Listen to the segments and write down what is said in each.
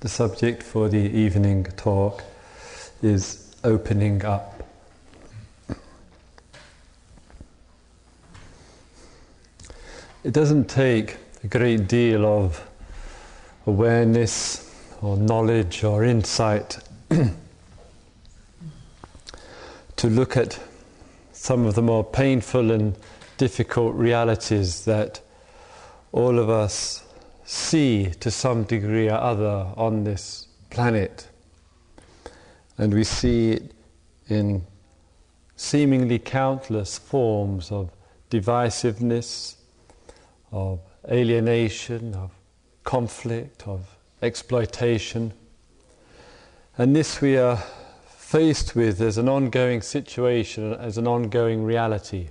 The subject for the evening talk is opening up. It doesn't take a great deal of awareness or knowledge or insight to look at some of the more painful and difficult realities that all of us see to some degree or other on this planet. And we see it in seemingly countless forms of divisiveness, of alienation, of conflict, of exploitation. And this we are faced with as an ongoing situation, as an ongoing reality.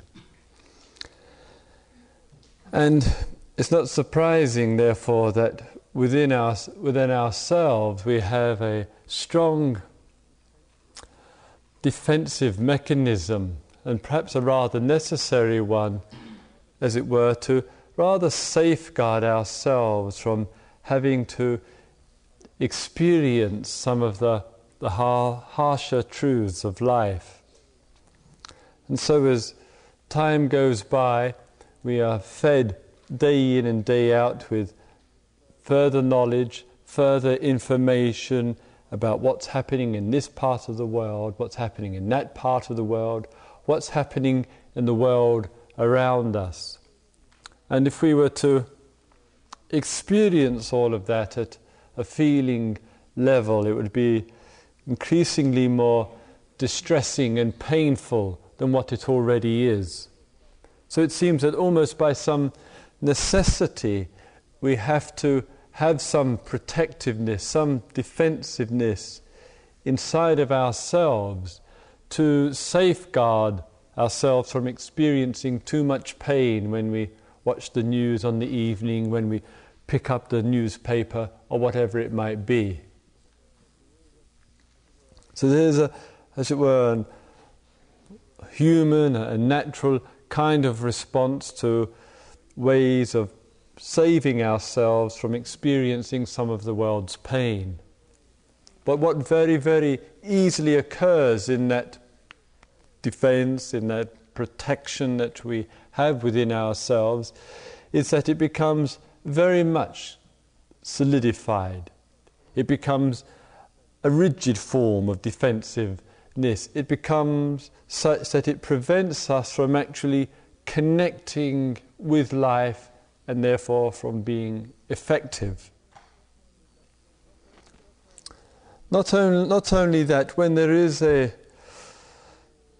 And it's not surprising, therefore, that within, our, within ourselves we have a strong defensive mechanism, and perhaps a rather necessary one, as it were, to rather safeguard ourselves from having to experience some of the, the har- harsher truths of life. And so, as time goes by, we are fed day in and day out with further knowledge, further information about what's happening in this part of the world, what's happening in that part of the world, what's happening in the world around us. And if we were to experience all of that at a feeling level, it would be increasingly more distressing and painful than what it already is. So it seems that almost by some necessity, we have to have some protectiveness, some defensiveness inside of ourselves to safeguard ourselves from experiencing too much pain when we watch the news on the evening, when we pick up the newspaper, or whatever it might be. So there's a, as it were, a human, a natural kind of response to ways of saving ourselves from experiencing some of the world's pain. But what very, very easily occurs in that defense, in that protection that we have within ourselves, is that it becomes very much solidified. It becomes a rigid form of defensiveness. It becomes such that it prevents us from actually connecting with life and therefore from being effective. Not only, not only that, when there is a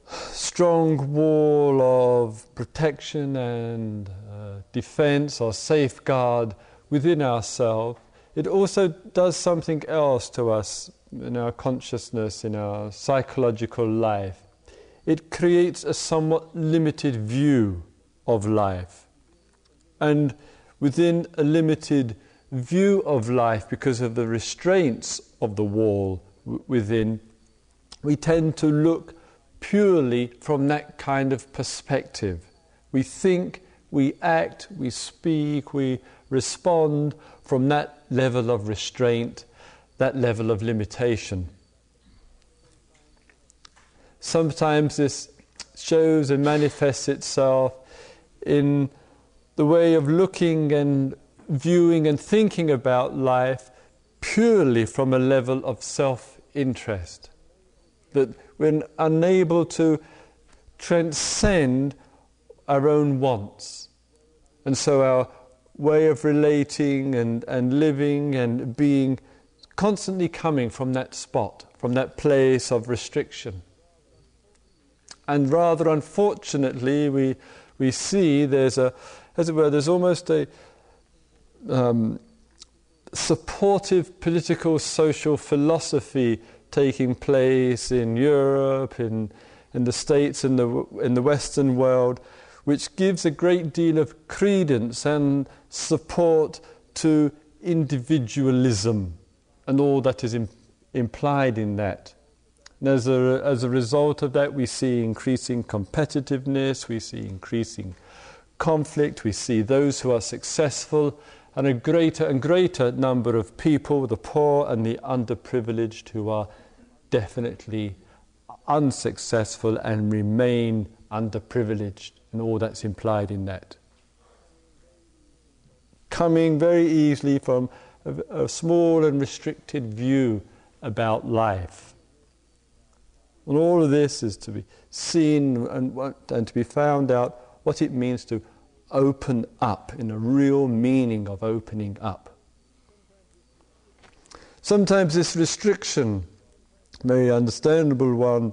strong wall of protection and uh, defense or safeguard within ourselves, it also does something else to us in our consciousness, in our psychological life. It creates a somewhat limited view of life. And within a limited view of life, because of the restraints of the wall w- within, we tend to look purely from that kind of perspective. We think, we act, we speak, we respond from that level of restraint, that level of limitation. Sometimes this shows and manifests itself in the way of looking and viewing and thinking about life purely from a level of self interest. That we're unable to transcend our own wants. And so our way of relating and, and living and being constantly coming from that spot, from that place of restriction. And rather unfortunately, we we see there's a, as it were, there's almost a um, supportive political social philosophy taking place in Europe, in, in the States, in the, in the Western world, which gives a great deal of credence and support to individualism and all that is Im- implied in that. And as a, as a result of that, we see increasing competitiveness, we see increasing conflict, we see those who are successful and a greater and greater number of people, the poor and the underprivileged, who are definitely unsuccessful and remain underprivileged, and all that's implied in that. Coming very easily from a, a small and restricted view about life. And all of this is to be seen and, and to be found out what it means to open up in a real meaning of opening up. Sometimes this restriction, very understandable one,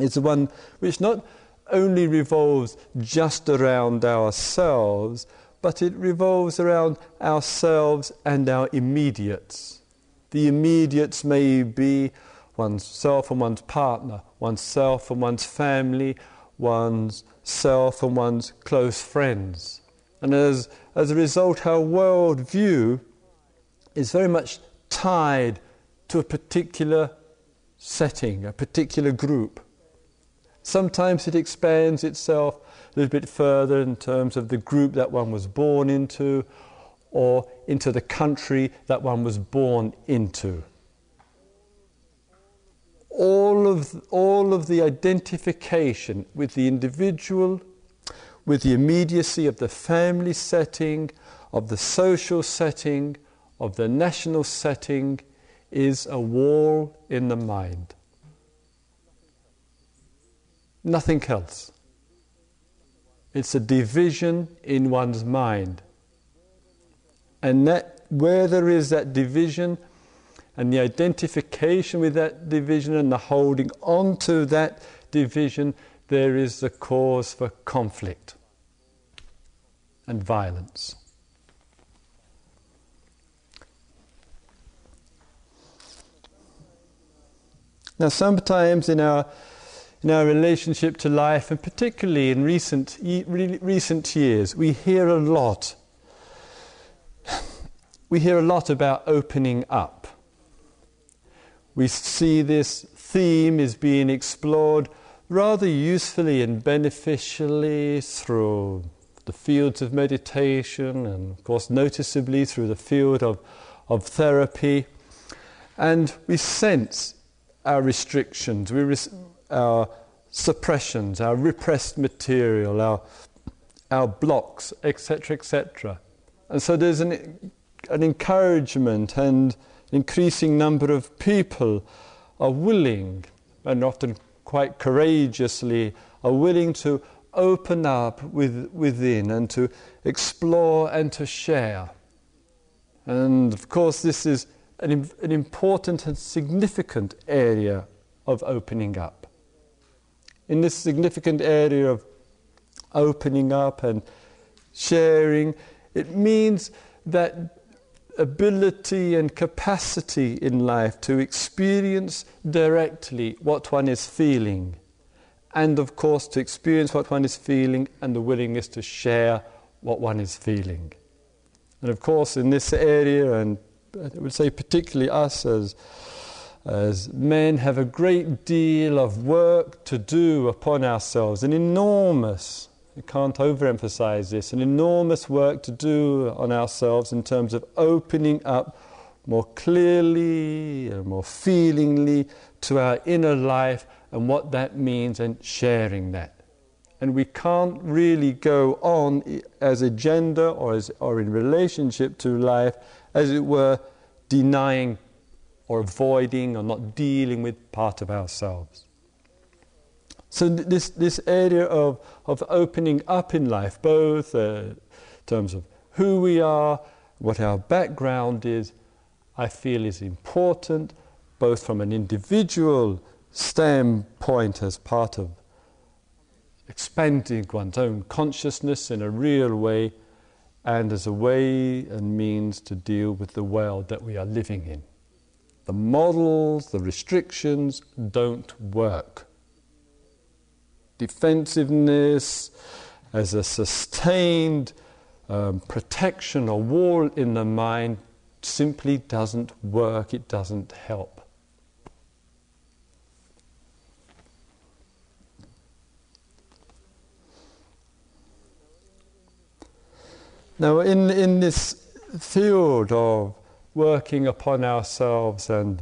is the one which not only revolves just around ourselves, but it revolves around ourselves and our immediates. The immediates may be oneself and one's partner, oneself and one's family, one's self and one's close friends. And as, as a result, our worldview is very much tied to a particular setting, a particular group. Sometimes it expands itself a little bit further in terms of the group that one was born into or into the country that one was born into all of, all of the identification with the individual, with the immediacy of the family setting, of the social setting, of the national setting, is a wall in the mind. Nothing else. It's a division in one's mind. And that, where there is that division, and the identification with that division and the holding on to that division, there is the cause for conflict and violence. Now, sometimes in our in our relationship to life, and particularly in recent recent years, we hear a lot. We hear a lot about opening up we see this theme is being explored rather usefully and beneficially through the fields of meditation and, of course, noticeably through the field of, of therapy. And we sense our restrictions, we res- our suppressions, our repressed material, our, our blocks, etc., etc. And so there's an, an encouragement and increasing number of people are willing, and often quite courageously, are willing to open up with, within and to explore and to share. And of course, this is an, an important and significant area of opening up. In this significant area of opening up and sharing, it means that ability and capacity in life to experience directly what one is feeling, and of course, to experience what one is feeling and the willingness to share what one is feeling. And of course, in this area, and I would say particularly us as, as men, have a great deal of work to do upon ourselves, an enormous I can't overemphasize this. An enormous work to do on ourselves in terms of opening up more clearly and more feelingly to our inner life and what that means and sharing that. And we can't really go on as a gender or, as, or in relationship to life, as it were, denying or avoiding or not dealing with part of ourselves. So this, this area of, of opening up in life, both uh, in terms of who we are, what our background is, I feel is important, both from an individual standpoint as part of expanding one's own consciousness in a real way, and as a way and means to deal with the world that we are living in. The models, the restrictions don't work defensiveness, as a sustained um, protection or wall in the mind simply doesn't work, it doesn't help. Now, in, in this field of working upon ourselves and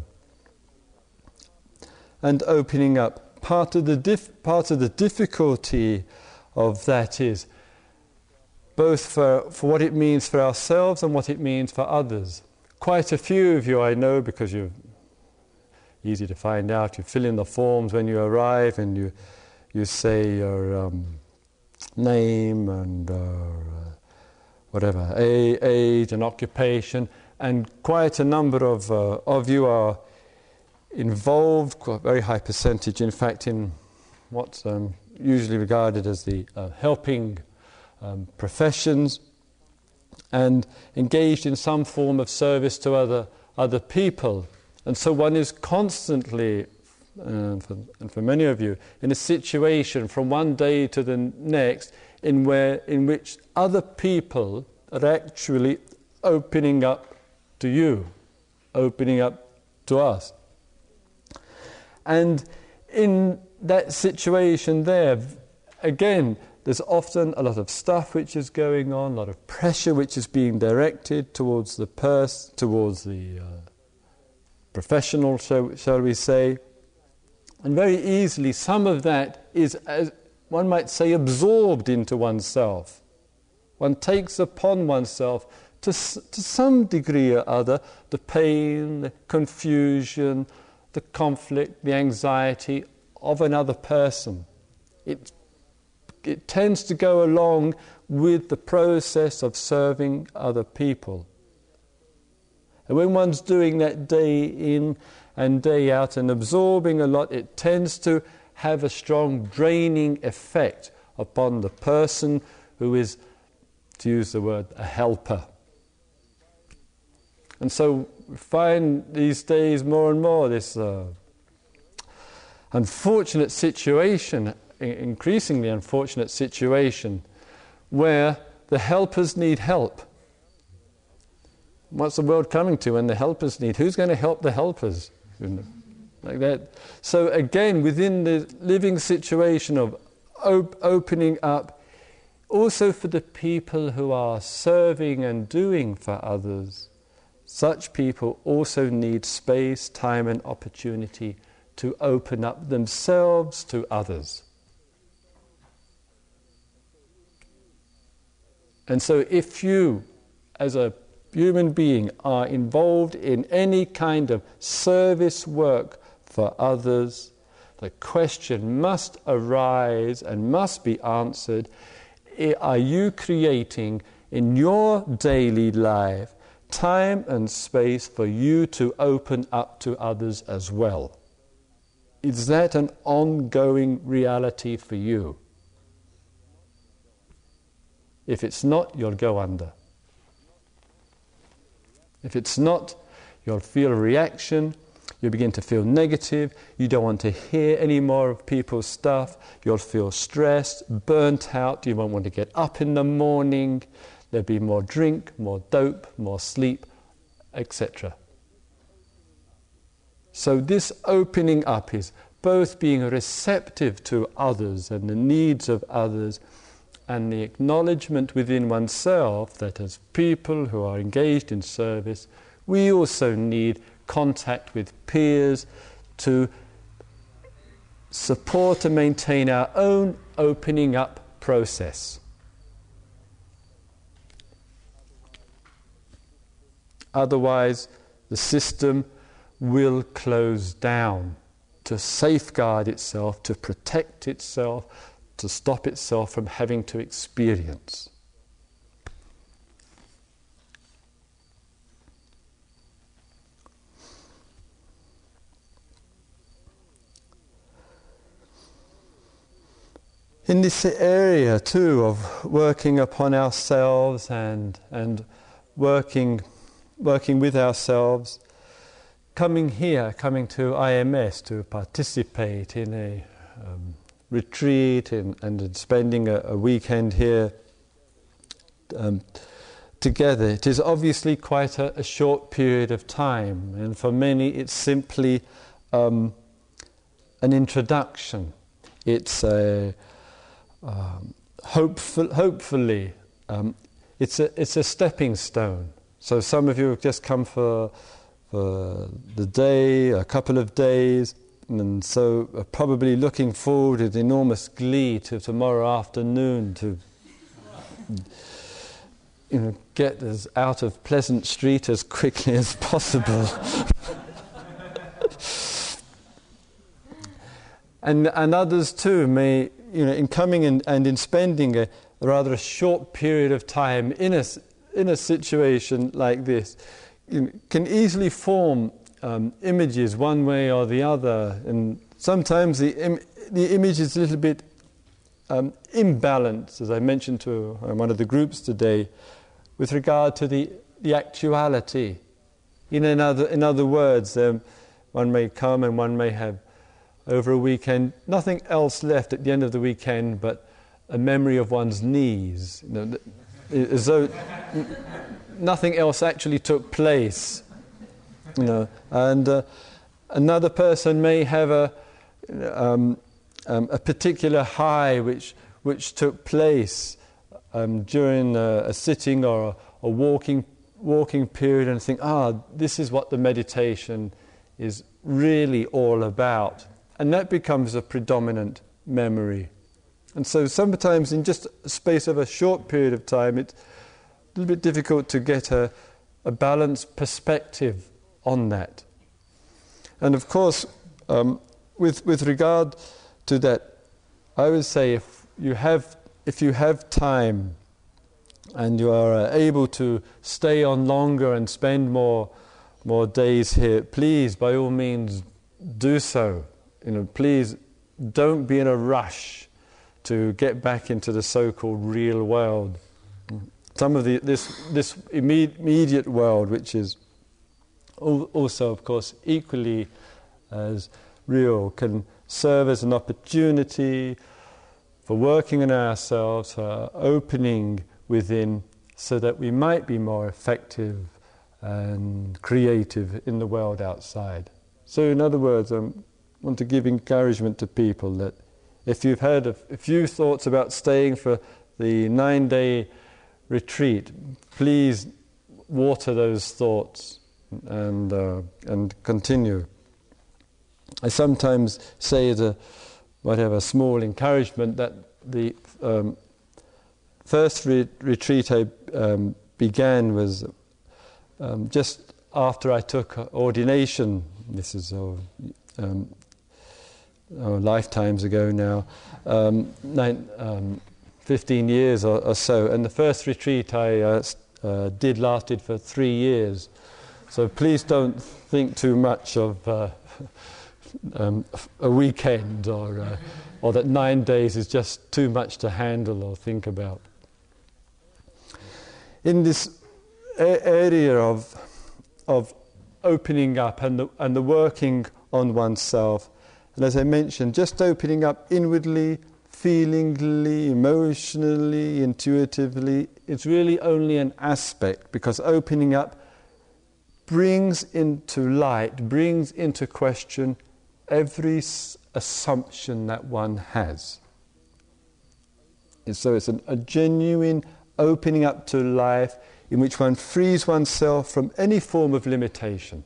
and opening up. Part of the dif- part of the difficulty of that is both for, for what it means for ourselves and what it means for others. Quite a few of you I know because you're easy to find out. You fill in the forms when you arrive and you you say your um, name and uh, whatever, age and occupation, and quite a number of, uh, of you are involved, quite a very high percentage, in fact, in what's um, usually regarded as the uh, helping um, professions, and engaged in some form of service to other, other people. And so one is constantly, uh, for, and for many of you, in a situation from one day to the next in, where, in which other people are actually opening up to you, opening up to us. And in that situation there, again, there's often a lot of stuff which is going on, a lot of pressure which is being directed towards the purse, towards the uh, professional, shall, shall we say. And very easily, some of that is, as one might say, absorbed into oneself. One takes upon oneself, to, to some degree or other, the pain, the confusion, the conflict, the anxiety of another person. It, it tends to go along with the process of serving other people. And when one's doing that day in and day out and absorbing a lot, it tends to have a strong draining effect upon the person who is, to use the word, a helper. And so find these days more and more this uh, unfortunate situation, increasingly unfortunate situation, where the helpers need help. What's the world coming to when the helpers need? Who's going to help the helpers? like that. So, again, within the living situation of op- opening up, also for the people who are serving and doing for others, such people also need space, time, and opportunity to open up themselves to others. And so, if you, as a human being, are involved in any kind of service work for others, the question must arise and must be answered Are you creating in your daily life time and space for you to open up to others as well? Is that an ongoing reality for you? If it's not, you'll go under. If it's not, you'll feel a reaction you begin to feel negative. You don't want to hear any more of people's stuff. You'll feel stressed, burnt out. You won't want to get up in the morning. There'll be more drink, more dope, more sleep, etc. So, this opening up is both being receptive to others and the needs of others, and the acknowledgement within oneself that as people who are engaged in service, we also need contact with peers to support and maintain our own opening up process. Otherwise, the system will close down to safeguard itself, to protect itself, to stop itself from having to experience. in this area too of working upon ourselves and, and working, working with ourselves, coming here, coming to IMS to participate in a um, retreat and spending a, a weekend here um, together. It is obviously quite a, a, short period of time, and for many it's simply um, an introduction. It's a um, hopeful, hopefully, um, it's, a, it's a stepping stone So some of you have just come for, for the day, a couple of days, and so are probably looking forward with enormous glee to tomorrow afternoon to you know, get us out of Pleasant Street as quickly as possible. and, and others too may, you know, in coming in, and in spending a, rather a short period of time in a, in a situation like this, can easily form um, images one way or the other. And sometimes the, Im- the image is a little bit um, imbalanced, as I mentioned to uh, one of the groups today, with regard to the, the actuality. In, another, in other words, um, one may come and one may have over a weekend nothing else left at the end of the weekend but a memory of one's knees. You know, as though nothing else actually took place. You know, and uh, another person may have a, um, um, a particular high which, which took place um, during a, a, sitting or a, a, walking, walking period and think, ah, this is what the meditation is really all about. And that becomes a predominant memory. And so sometimes in just a space of a short period of time, it's a little bit difficult to get a, a balanced perspective on that. And of course, um, with, with regard to that, I would say if you have, if you have time and you are uh, able to stay on longer and spend more, more days here, please, by all means, do so. You know, please don't be in a rush to get back into the so-called real world. Some of the, this, this immediate world, which is also, of course, equally as real, can serve as an opportunity for working on ourselves, for opening within, so that we might be more effective and creative in the world outside. So, in other words, I want to give encouragement to people that if you've had a, few thoughts about staying for the nine day retreat, please water those thoughts and, uh, and continue. I sometimes say as a small encouragement that the um, first re- retreat I um, began was um, just after I took ordination. This is uh, um, oh, lifetimes ago now, um, nine, um, 15 years or, or, so. And the first retreat I uh, uh, did lasted for three years. So please don't think too much of uh, um, a weekend or, uh, or that nine days is just too much to handle or think about. In this a- area of, of opening up and the, and the working on oneself, and as I mentioned, just opening up inwardly, feelingly, emotionally, intuitively, it's really only an aspect because opening up brings into light, brings into question every assumption that one has. And so it's an, a genuine opening up to life in which one frees oneself from any form of limitation.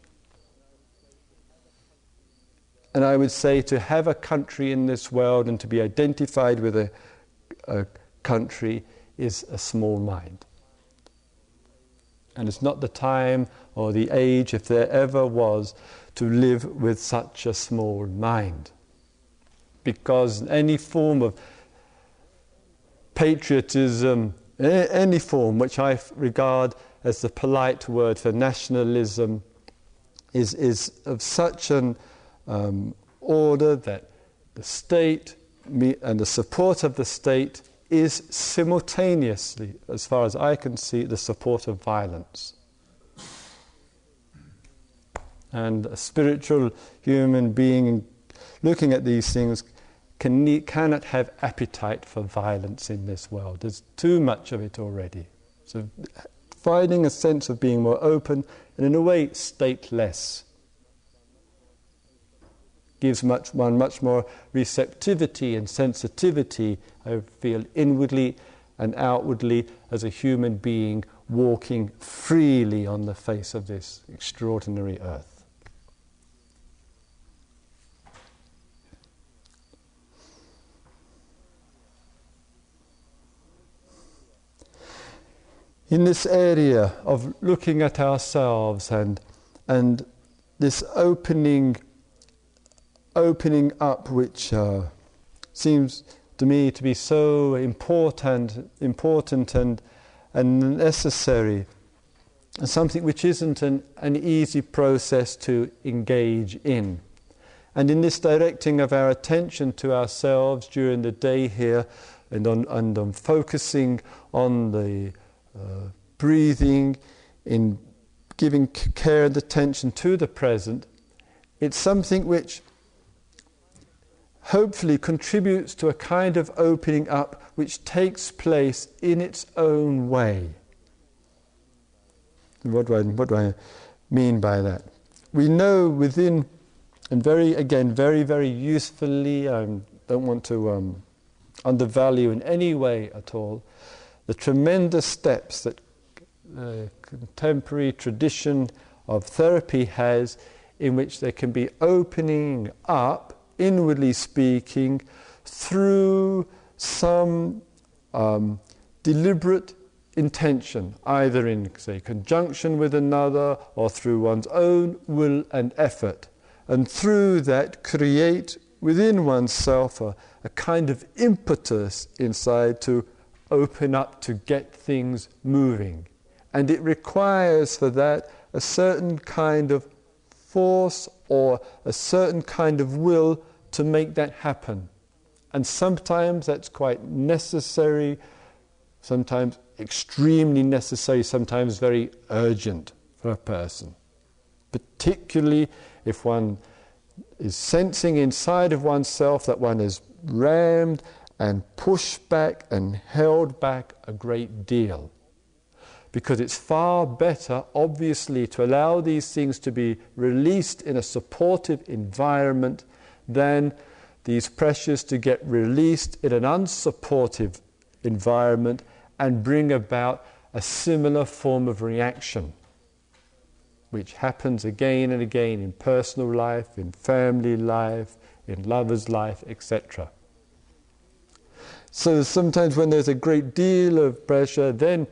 And I would say to have a country in this world and to be identified with a, a country is a small mind. And it's not the time or the age, if there ever was, to live with such a small mind. Because any form of patriotism, any form which I regard as the polite word for nationalism, is, is of such an um, order that the state and the support of the state is simultaneously, as far as I can see, the support of violence. And a spiritual human being looking at these things can cannot have appetite for violence in this world. There's too much of it already. So, finding a sense of being more open and, in a way, stateless gives much, one much more receptivity and sensitivity, I feel, inwardly and outwardly as a human being walking freely on the face of this extraordinary earth. In this area of looking at ourselves and, and this opening, opening up, which uh, seems to me to be so important, important and, and necessary, and something which isn't an, an easy process to engage in. And in this directing of our attention to ourselves during the day here, and on, and on focusing on the uh, breathing, in giving care and attention to the present, it's something which hopefully contributes to a kind of opening up which takes place in its own way. What do I, what do I mean by that? We know within, and very, again, very, very usefully, I don't want to um, undervalue in any way at all, the tremendous steps that uh, contemporary tradition of therapy has in which there can be opening up, inwardly speaking, through some um, deliberate intention, either in, say, conjunction with another or through one's own will and effort. And through that, create within oneself a, a kind of impetus inside to open up to get things moving. And it requires for that a certain kind of force or a certain kind of will to make that happen. And sometimes that's quite necessary, sometimes extremely necessary, sometimes very urgent for a person. Particularly if one is sensing inside of oneself that one is rammed and pushed back and held back a great deal because it's far better, obviously, to allow these things to be released in a supportive environment than these pressures to get released in an unsupportive environment and bring about a similar form of reaction, which happens again and again in personal life, in family life, in lovers' life, etc. So sometimes when there's a great deal of pressure, then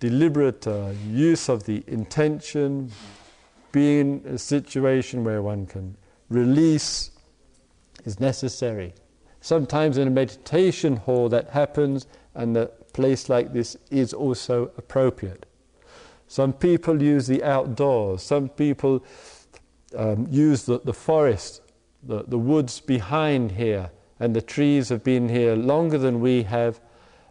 deliberate uh, use of the intention, being in a situation where one can release is necessary. Sometimes in a meditation hall that happens, and a place like this is also appropriate. Some people use the outdoors, some people um, use the, the forest, the, the woods behind here, and the trees have been here longer than we have,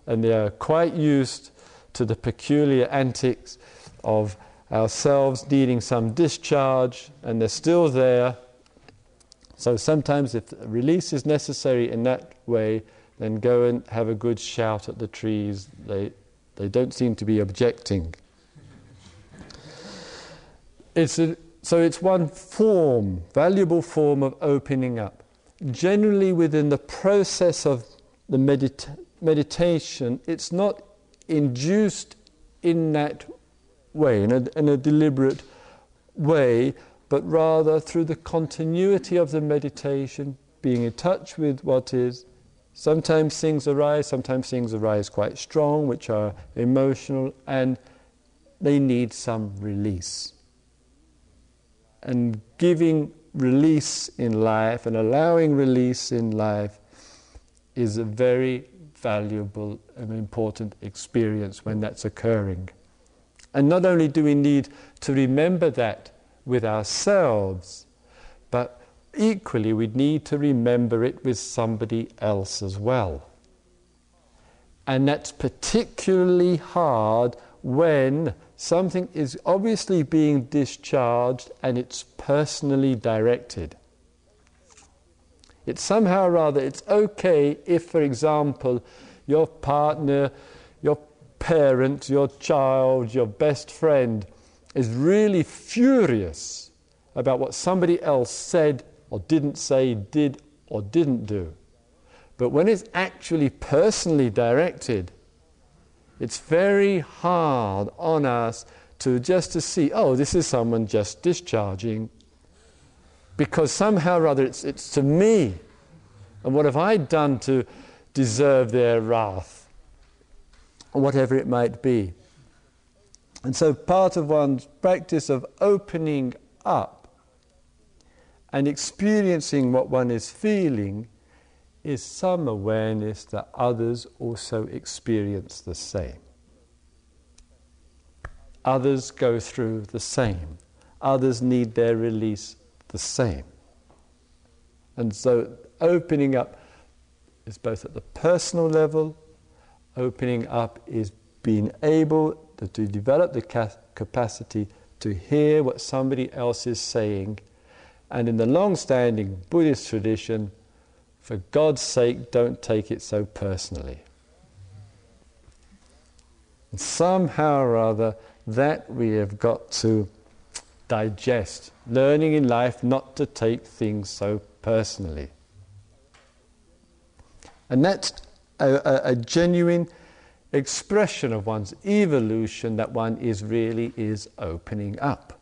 and they are quite used to the peculiar antics of ourselves needing some discharge, and they're still there. So sometimes, if release is necessary in that way, then go and have a good shout at the trees. They, they don't seem to be objecting. It's a, so it's one form, valuable form of opening up. Generally, within the process of the medita- meditation, it's not induced in that way, in a, in a deliberate way, but rather through the continuity of the meditation, being in touch with what is. Sometimes things arise, sometimes things arise quite strong, which are emotional, and they need some release. And giving release in life and allowing release in life is a very valuable and important experience when that's occurring. And not only do we need to remember that with ourselves, but equally we need to remember it with somebody else as well. And that's particularly hard when something is obviously being discharged and it's personally directed. It's somehow or other, it's okay if, for example, your partner, your parent, your child, your best friend is really furious about what somebody else said or didn't say, did or didn't do. But when it's actually personally directed, it's very hard on us to just to see, oh, this is someone just discharging. Because somehow or other it's, it's to me. And what have I done to deserve their wrath? Or whatever it might be. And so part of one's practice of opening up and experiencing what one is feeling is some awareness that others also experience the same. Others go through the same. Others need their release the same. And so opening up is both at the personal level, opening up is being able to, develop the capacity to hear what somebody else is saying. And in the long standing Buddhist tradition, for God's sake, don't take it so personally. And somehow or other, that we have got to digest, learning in life not to take things so personally. And that's a, a, a genuine expression of one's evolution that one is really is opening up.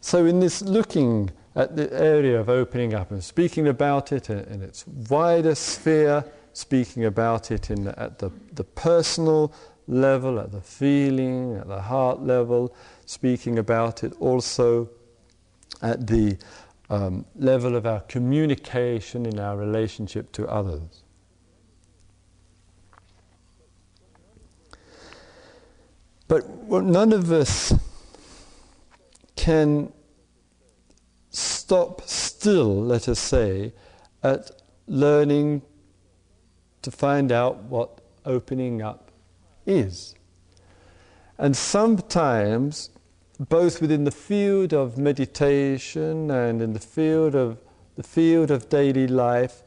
So, in this looking at the area of opening up and speaking about it in, its wider sphere, speaking about it in at the, the personal level, at the feeling, at the heart level, speaking about it also at the um, level of our communication in our relationship to others. But none of us can stop still, let us say, at learning to find out what opening up is. And sometimes, both within the field of meditation and in the field of the field of daily life,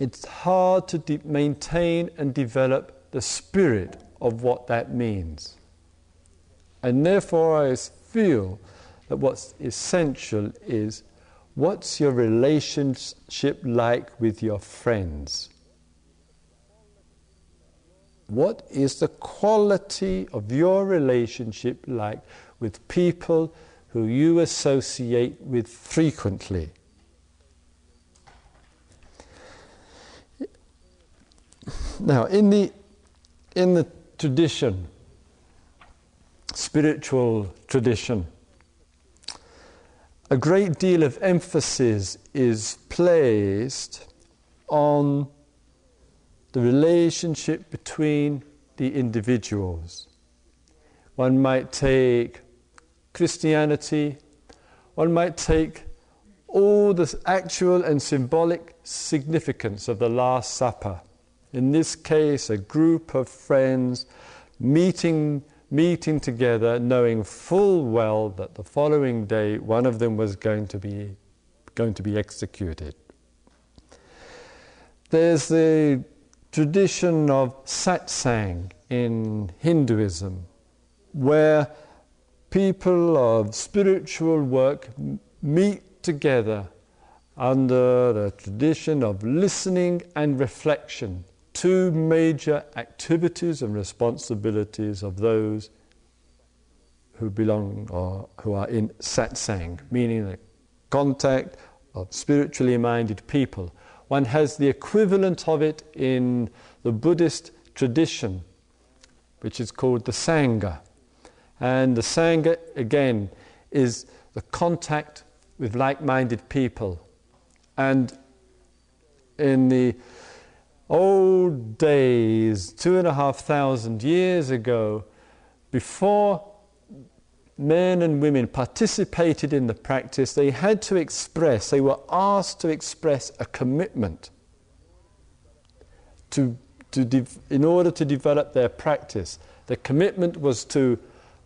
it's hard to de- maintain and develop the spirit of what that means. And therefore, I feel that what's essential is what's your relationship like with your friends? What is the quality of your relationship like with people who you associate with frequently? Now, in the, in the tradition, spiritual tradition, a great deal of emphasis is placed on the relationship between the individuals. One might take Christianity, one might take all the actual and symbolic significance of the Last Supper. In this case, a group of friends meeting meeting together, knowing full well that the following day one of them was going to be, going to be executed. There's the tradition of satsang in Hinduism, where people of spiritual work meet together under the tradition of listening and reflection two major activities and responsibilities of those who belong or who are in satsang, meaning the contact of spiritually minded people. One has the equivalent of it in the Buddhist tradition, which is called the Sangha. And the Sangha, again, is the contact with like minded people. And in the old days, two and a half thousand years ago, before men and women participated in the practice, they had to express, they were asked to express a commitment to, to in order to develop their practice. The commitment was to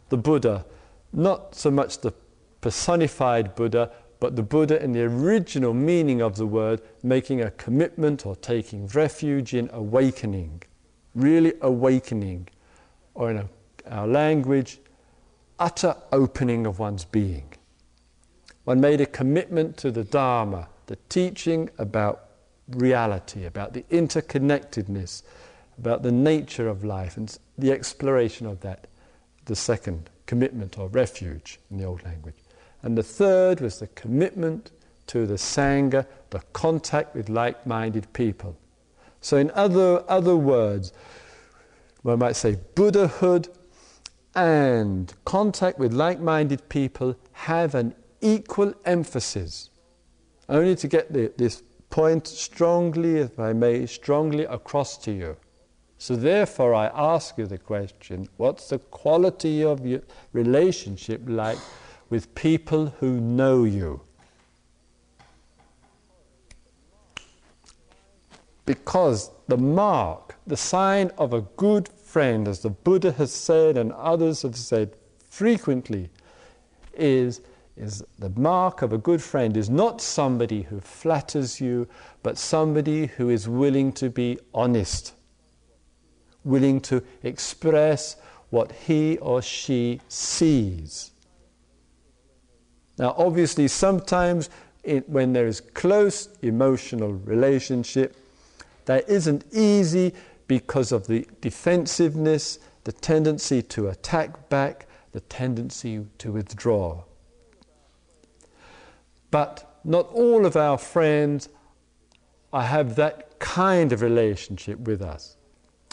the Buddha, not so much the personified Buddha, but the Buddha, in the original meaning of the word, making a commitment or taking refuge in awakening, really awakening, or in a, our language, utter opening of one's being. One made a commitment to the Dharma, the teaching about reality, about the interconnectedness, about the nature of life and the exploration of that. The second, commitment or refuge in the old language. And the third was the commitment to the Sangha, the contact with like minded people. So, in other, other words, one might say Buddhahood and contact with like minded people have an equal emphasis. Only to get the, this point strongly, if I may, strongly across to you. So, therefore, I ask you the question what's the quality of your relationship like with people who know you? Because the mark, the sign of a good friend, as the Buddha has said and others have said frequently, is, is the mark of a good friend is not somebody who flatters you, but somebody who is willing to be honest willing to express what he or she sees. Now, obviously, sometimes it, when there is close emotional relationship, that isn't easy because of the defensiveness, the tendency to attack back, the tendency to withdraw. But not all of our friends have that kind of relationship with us.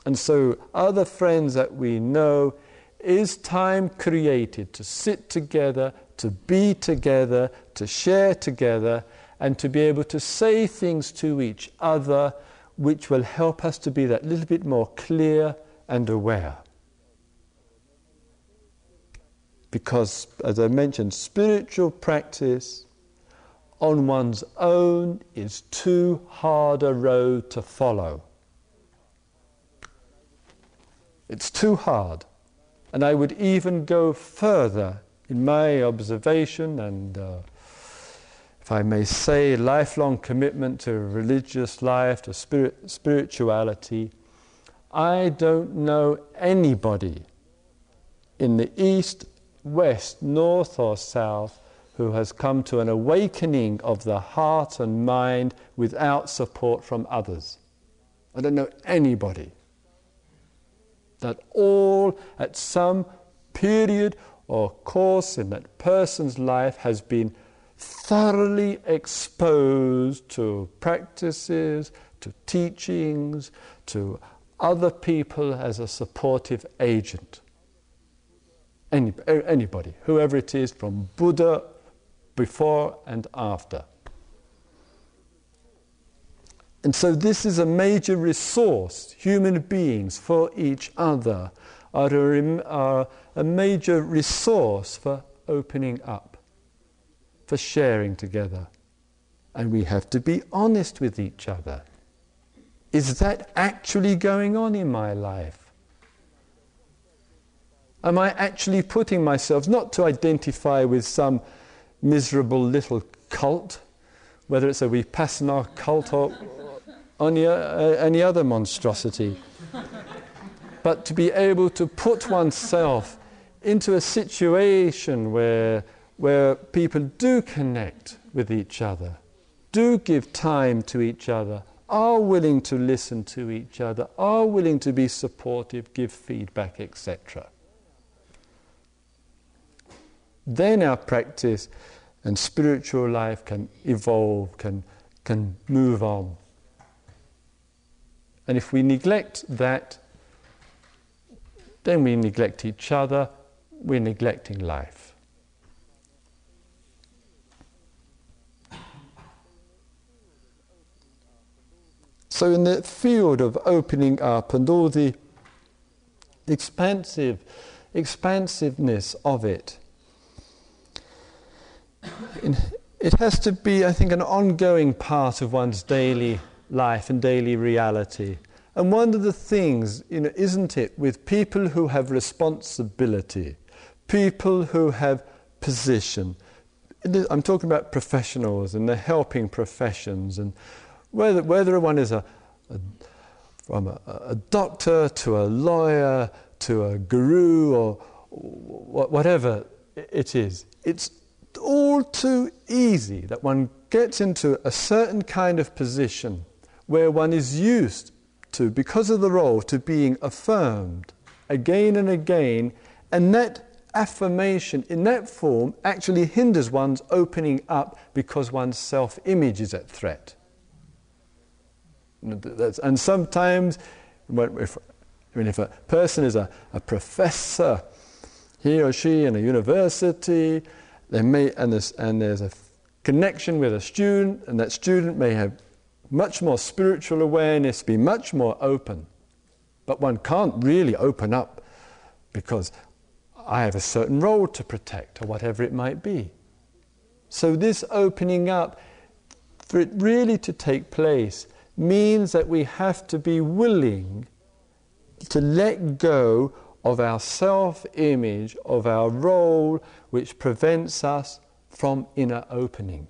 And so, other friends that we know, is time created to sit together, to be together, to share together, and to be able to say things to each other which will help us to be that little bit more clear and aware. Because, as I mentioned, spiritual practice on one's own is too hard a road to follow. It's too hard. And I would even go further in my observation and, uh, if I may say, lifelong commitment to religious life, to spirit, spirituality. I don't know anybody in the East, West, North, or South who has come to an awakening of the heart and mind without support from others. I don't know anybody that all at some period or course in that person's life has been thoroughly exposed to practices, to teachings, to other people as a supportive agent. Any, anybody, whoever it is, from Buddha before and after. And so, this is a major resource. Human beings for each other are a, are a major resource for opening up, for sharing together. And we have to be honest with each other. Is that actually going on in my life? Am I actually putting myself, not to identify with some miserable little cult, whether it's a Vipassana cult or any, uh, any other monstrosity. but to be able to put oneself into a situation where, where people do connect with each other, do give time to each other, are willing to listen to each other, are willing to be supportive, give feedback, etc. Then our practice and spiritual life can evolve, can, can move on. And if we neglect that, then we neglect each other, we're neglecting life. So, in the field of opening up and all the expansive, expansiveness of it, it has to be, I think, an ongoing part of one's daily life and daily reality. And one of the things, you know, isn't it, with people who have responsibility, people who have position, I'm talking about professionals and the helping professions, and whether, whether one is a, a from a, a, doctor to a lawyer to a guru or whatever it is, it's all too easy that one gets into a certain kind of position where one is used to, because of the role, to being affirmed again and again, and that affirmation in that form actually hinders one's opening up because one's self image is at threat. And sometimes, if, I mean, if a person is a, a professor, he or she in a university, they may, and and there's a connection with a student, and that student may have much more spiritual awareness, be much more open. But one can't really open up because I have a certain role to protect, or whatever it might be. So, this opening up, for it really to take place, means that we have to be willing to let go of our self image, of our role, which prevents us from inner opening.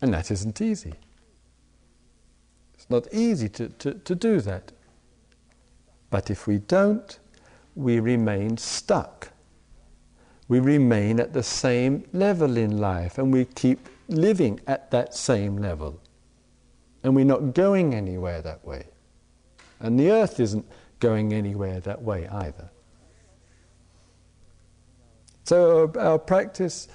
And that isn't easy. It's not easy to, to, to do that. But if we don't, we remain stuck. We remain at the same level in life and we keep living at that same level. And we're not going anywhere that way. And the earth isn't going anywhere that way either. So our, our practice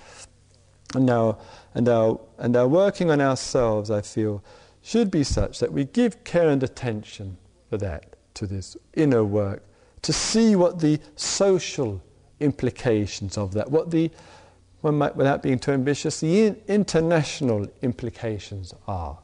our, and, our, and our working on ourselves, I feel, should be such that we give care and attention for that, to this inner work, to see what the social implications of that, what the, one might, without being too ambitious, the in, international implications are.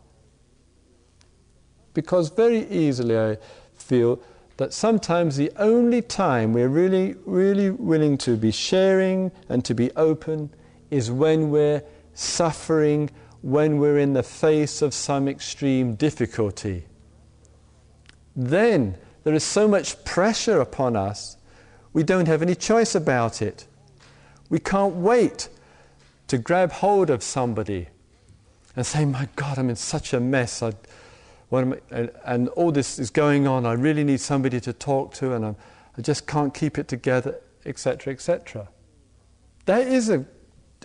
Because very easily I feel that sometimes the only time we're really, really willing to be sharing and to be open is when we're suffering, when we're in the face of some extreme difficulty. Then there is so much pressure upon us, we don't have any choice about it. We can't wait to grab hold of somebody and say, My God, I'm in such a mess. I, and, and, all this is going on. I really need somebody to talk to, and I'm, I just can't keep it together, etc., etc. That is a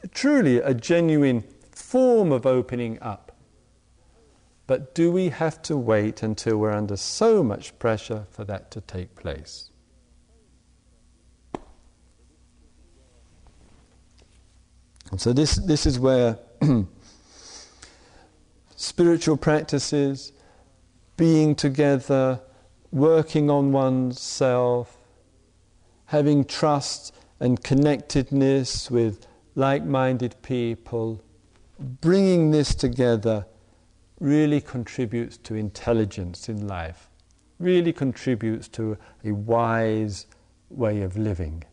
truly a genuine form of opening up. But do we have to wait until we're under so much pressure for that to take place? And so this, this is where spiritual practices, being together, working on oneself, having trust and connectedness with like minded people, bringing this together really contributes to intelligence in life, really contributes to a wise way of living.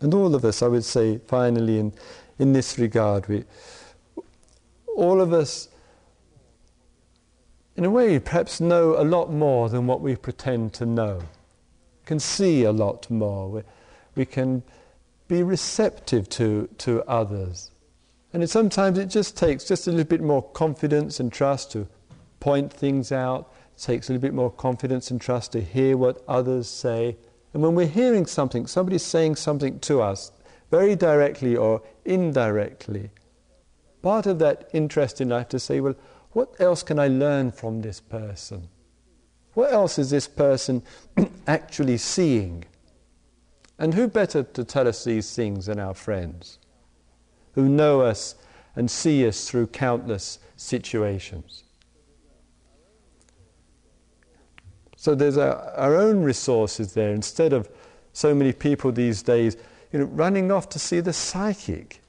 And all of us, I would say, finally, in, in this regard, we, all of us, in a way, perhaps know a lot more than what we pretend to know can see a lot more. We, we can be receptive to, to others. And it, sometimes it just takes just a little bit more confidence and trust to point things out. It takes a little bit more confidence and trust to hear what others say. And when we're hearing something, somebody's saying something to us, very directly or indirectly, part of that interest in life to say, well, what else can I learn from this person? What else is this person actually seeing? And who better to tell us these things than our friends, who know us and see us through countless situations? So there's our, our own resources there instead of so many people these days you know, running off to see the psychic.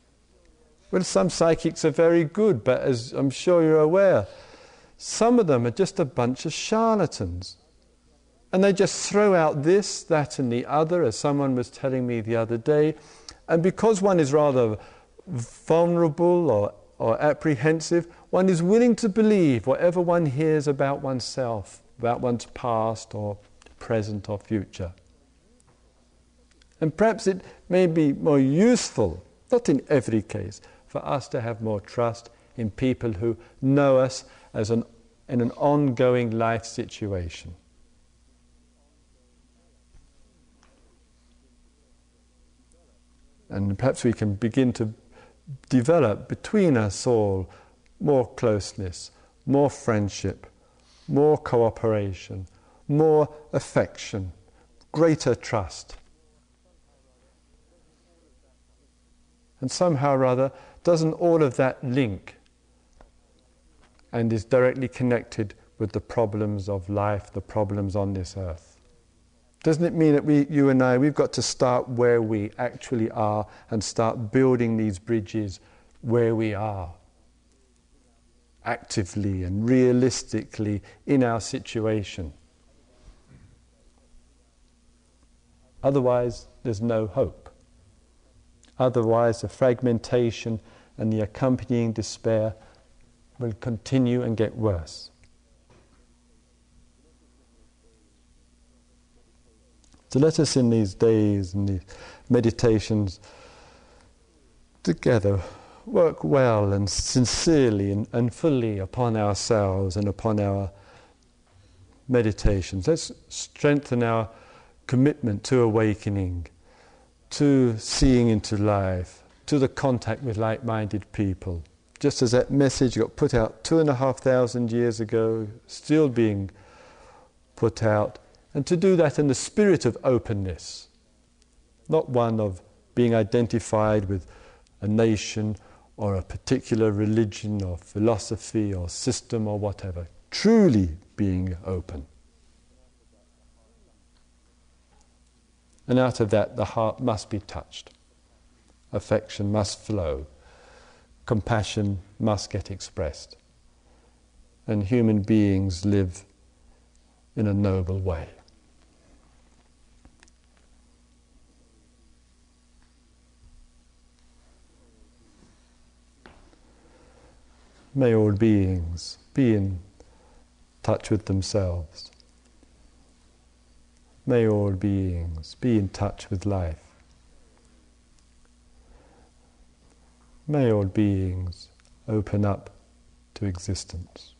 Well, some psychics are very good, but as I'm sure you're aware, some of them are just a bunch of charlatans. And they just throw out this, that, and the other, as someone was telling me the other day. And because one is rather vulnerable or, or apprehensive, one is willing to believe whatever one hears about oneself, about one's past or present or future. And perhaps it may be more useful, not in every case, for us to have more trust in people who know us as an, in an ongoing life situation. And perhaps we can begin to develop between us all more closeness, more friendship, more cooperation, more affection, greater trust. And somehow or other, doesn't all of that link and is directly connected with the problems of life, the problems on this earth? Doesn't it mean that we, you and I, we've got to start where we actually are and start building these bridges where we are? Actively and realistically in our situation. Otherwise, there's no hope. Otherwise, the fragmentation and the accompanying despair will continue and get worse. So let us in these days and these meditations together work well and sincerely and, and fully upon ourselves and upon our meditations. Let's strengthen our commitment to awakening, to seeing into life, to the contact with like minded people. Just as that message got put out two and a half thousand years ago, still being put out and to do that in the spirit of openness, not one of being identified with a nation or a particular religion or philosophy or system or whatever. Truly being open. And out of that, the heart must be touched. Affection must flow. Compassion must get expressed. And human beings live in a noble way. May all beings be in touch with themselves. May all beings be in touch with life. May all beings open up to existence.